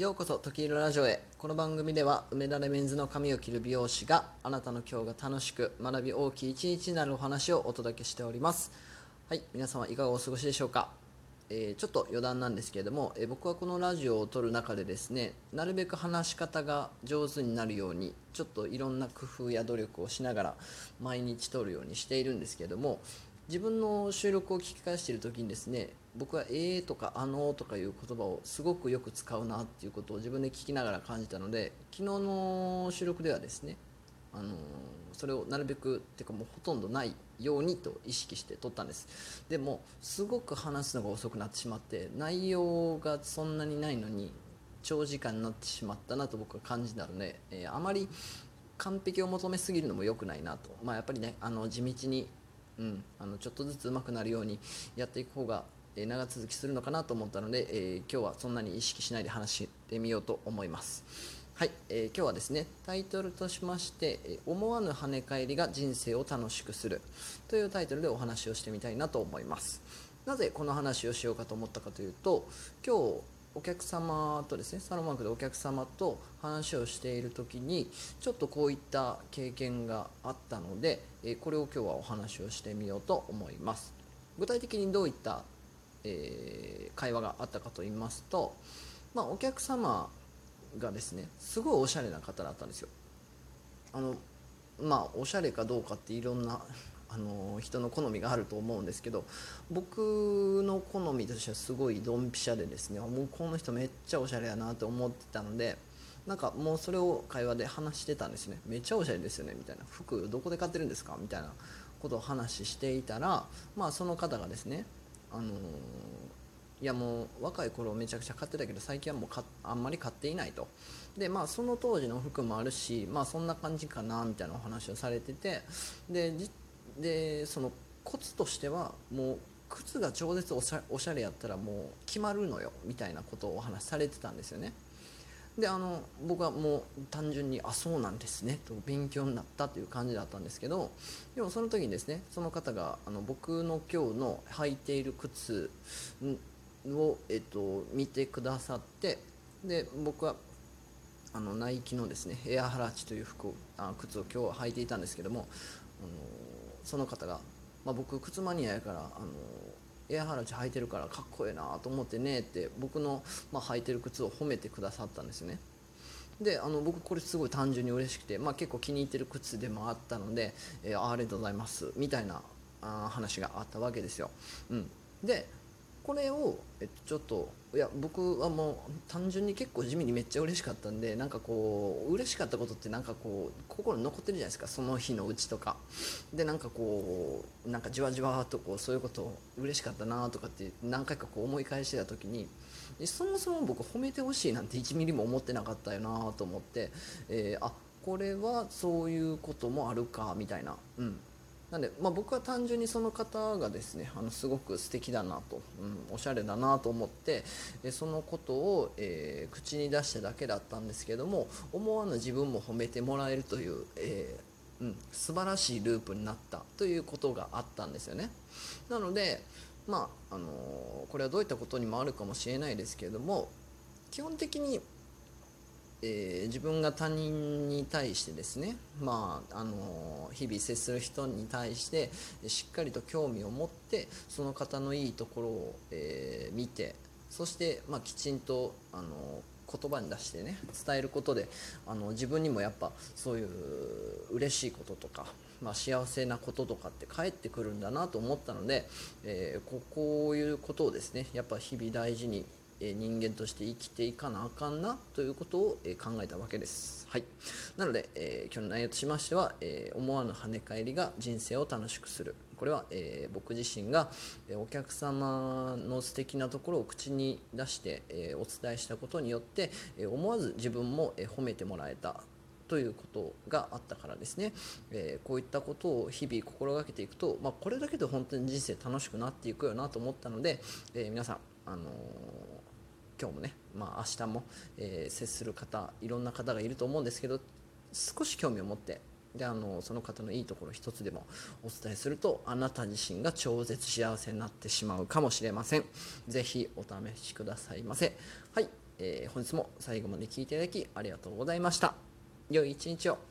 ようこそ時色ラジオへ。この番組では梅田レメンズの髪を切る美容師があなたの今日が楽しく学び大きい一日になるお話をお届けしております。はい皆様いかがお過ごしでしょうか、えー、ちょっと余談なんですけれども、えー、僕はこのラジオを撮る中でですねなるべく話し方が上手になるようにちょっといろんな工夫や努力をしながら毎日撮るようにしているんですけれども自分の収録を聞き返している時にですね僕は「えー」とか「あのー」とかいう言葉をすごくよく使うなっていうことを自分で聞きながら感じたので昨日の収録ではですね、あのー、それをなるべくっていうかもうほとんどないようにと意識して撮ったんです。でもすごく話すのが遅くなってしまって内容がそんなにないのに長時間になってしまったなと僕は感じたので、えー、あまり完璧を求めすぎるのも良くないなと、まあ、やっぱりねあの地道にうん、あのちょっとずつ上手くなるようにやっていく方が、え長続きするのかなと思ったので、えー、今日はそんなに意識しないで話してみようと思います。はい、えー、今日はですねタイトルとしまして「思わぬ跳ね返りが人生を楽しくする」というタイトルでお話をしてみたいなと思います。なぜこの話をしようかと思ったかというと今日お客様とですねサロンマークでお客様と話をしている時にちょっとこういった経験があったのでこれを今日はお話をしてみようと思います。具体的にどういった、えー、会話があったかと言いますと、まあ、お客様がですねすごいおしゃれな方だったんですよ。あのまあおしゃれかどうかっていろんなあの人の好みがあると思うんですけど僕の好みとしてはすごいドンピシャでですねもうこの人めっちゃおしゃれやなと思ってたのでなんかもうそれを会話で話してたんですね。めっちゃおしゃれですよねみたいな。服どこで買ってるんですかみたいなことを話していたらまあその方がですねあのいやもう若い頃めちゃくちゃ買ってたけど最近はもうあんまり買っていないと。でまあその当時の服もあるしまあそんな感じかなみたいなお話をされててででそのコツとしてはもう靴が超絶おしゃおしゃれやったらもう決まるのよみたいなことをお話しされてたんですよね。であの僕はもう単純にあそうなんですねと勉強になったという感じだったんですけどでもその時にですねその方があの僕の今日の履いている靴を、えっと、見てくださってで僕はあのナイキのですねエアハラチという服をあ靴を今日は履いていたんですけどもあのその方が、まあ、僕靴マニアやからあのエアハラチ履いてるからかっこええなと思ってねって僕の、まあ、履いてる靴を褒めてくださったんですね。であの僕これすごい単純に嬉しくて、まあ、結構気に入ってる靴でもあったので、えー、ありがとうございますみたいなあ話があったわけですよ、うん、でこれを、えっと、ちょっといや僕はもう単純に結構地味にめっちゃ嬉しかったんでなんかこう嬉しかったことってなんかこう心に残ってるじゃないですかその日のうちとか。でなんかこうなんかじわじわとこうそういうこと嬉しかったなとかって何回かこう思い返してた時にそもそも僕褒めてほしいなんて1ミリも思ってなかったよなと思って、えー、あこれはそういうこともあるかみたいな、うん、なんで、まあ、僕は単純にその方がですねあのすごく素敵だなと、うん、おしゃれだなと思ってでそのことを、えー、口に出しただけだったんですけども思わぬ自分も褒めてもらえるという、えー、うん、素晴らしいループになったということがあったんですよね。なので、まああのー、これはどういったことにもあるかもしれないですけれども基本的にえー、自分が他人に対してですね、まあ、あの日々接する人に対してしっかりと興味を持ってその方のいいところを、えー、見てそして、まあ、きちんとあの言葉に出してね伝えることであの自分にもやっぱそういう嬉しいこととか、まあ、幸せなこととかって返ってくるんだなと思ったので、えー、こういうことをですねやっぱ日々大事に人間として生きていかなあかんなということを、え考えたわけです。はい、なので、えー、今日の内容としましては、えー、思わぬ跳ね返りが人生を楽しくする。これは、えー、僕自身が、えお客様の素敵なところを口に出して、えお伝えしたことによって、え思わず自分も、え褒めてもらえたということがあったからですね、えー、こういったことを日々心がけていくと、まあ、これだけで本当に人生楽しくなっていくよなと思ったので、えー、皆さん、あのー今日もね、まあ、明日も、えー、接する方いろんな方がいると思うんですけど少し興味を持ってであのその方のいいところ一つでもお伝えするとあなた自身が超絶幸せになってしまうかもしれません。是非お試しくださいませ。はいえー本日も最後まで聞いていただきありがとうございました。良い一日を。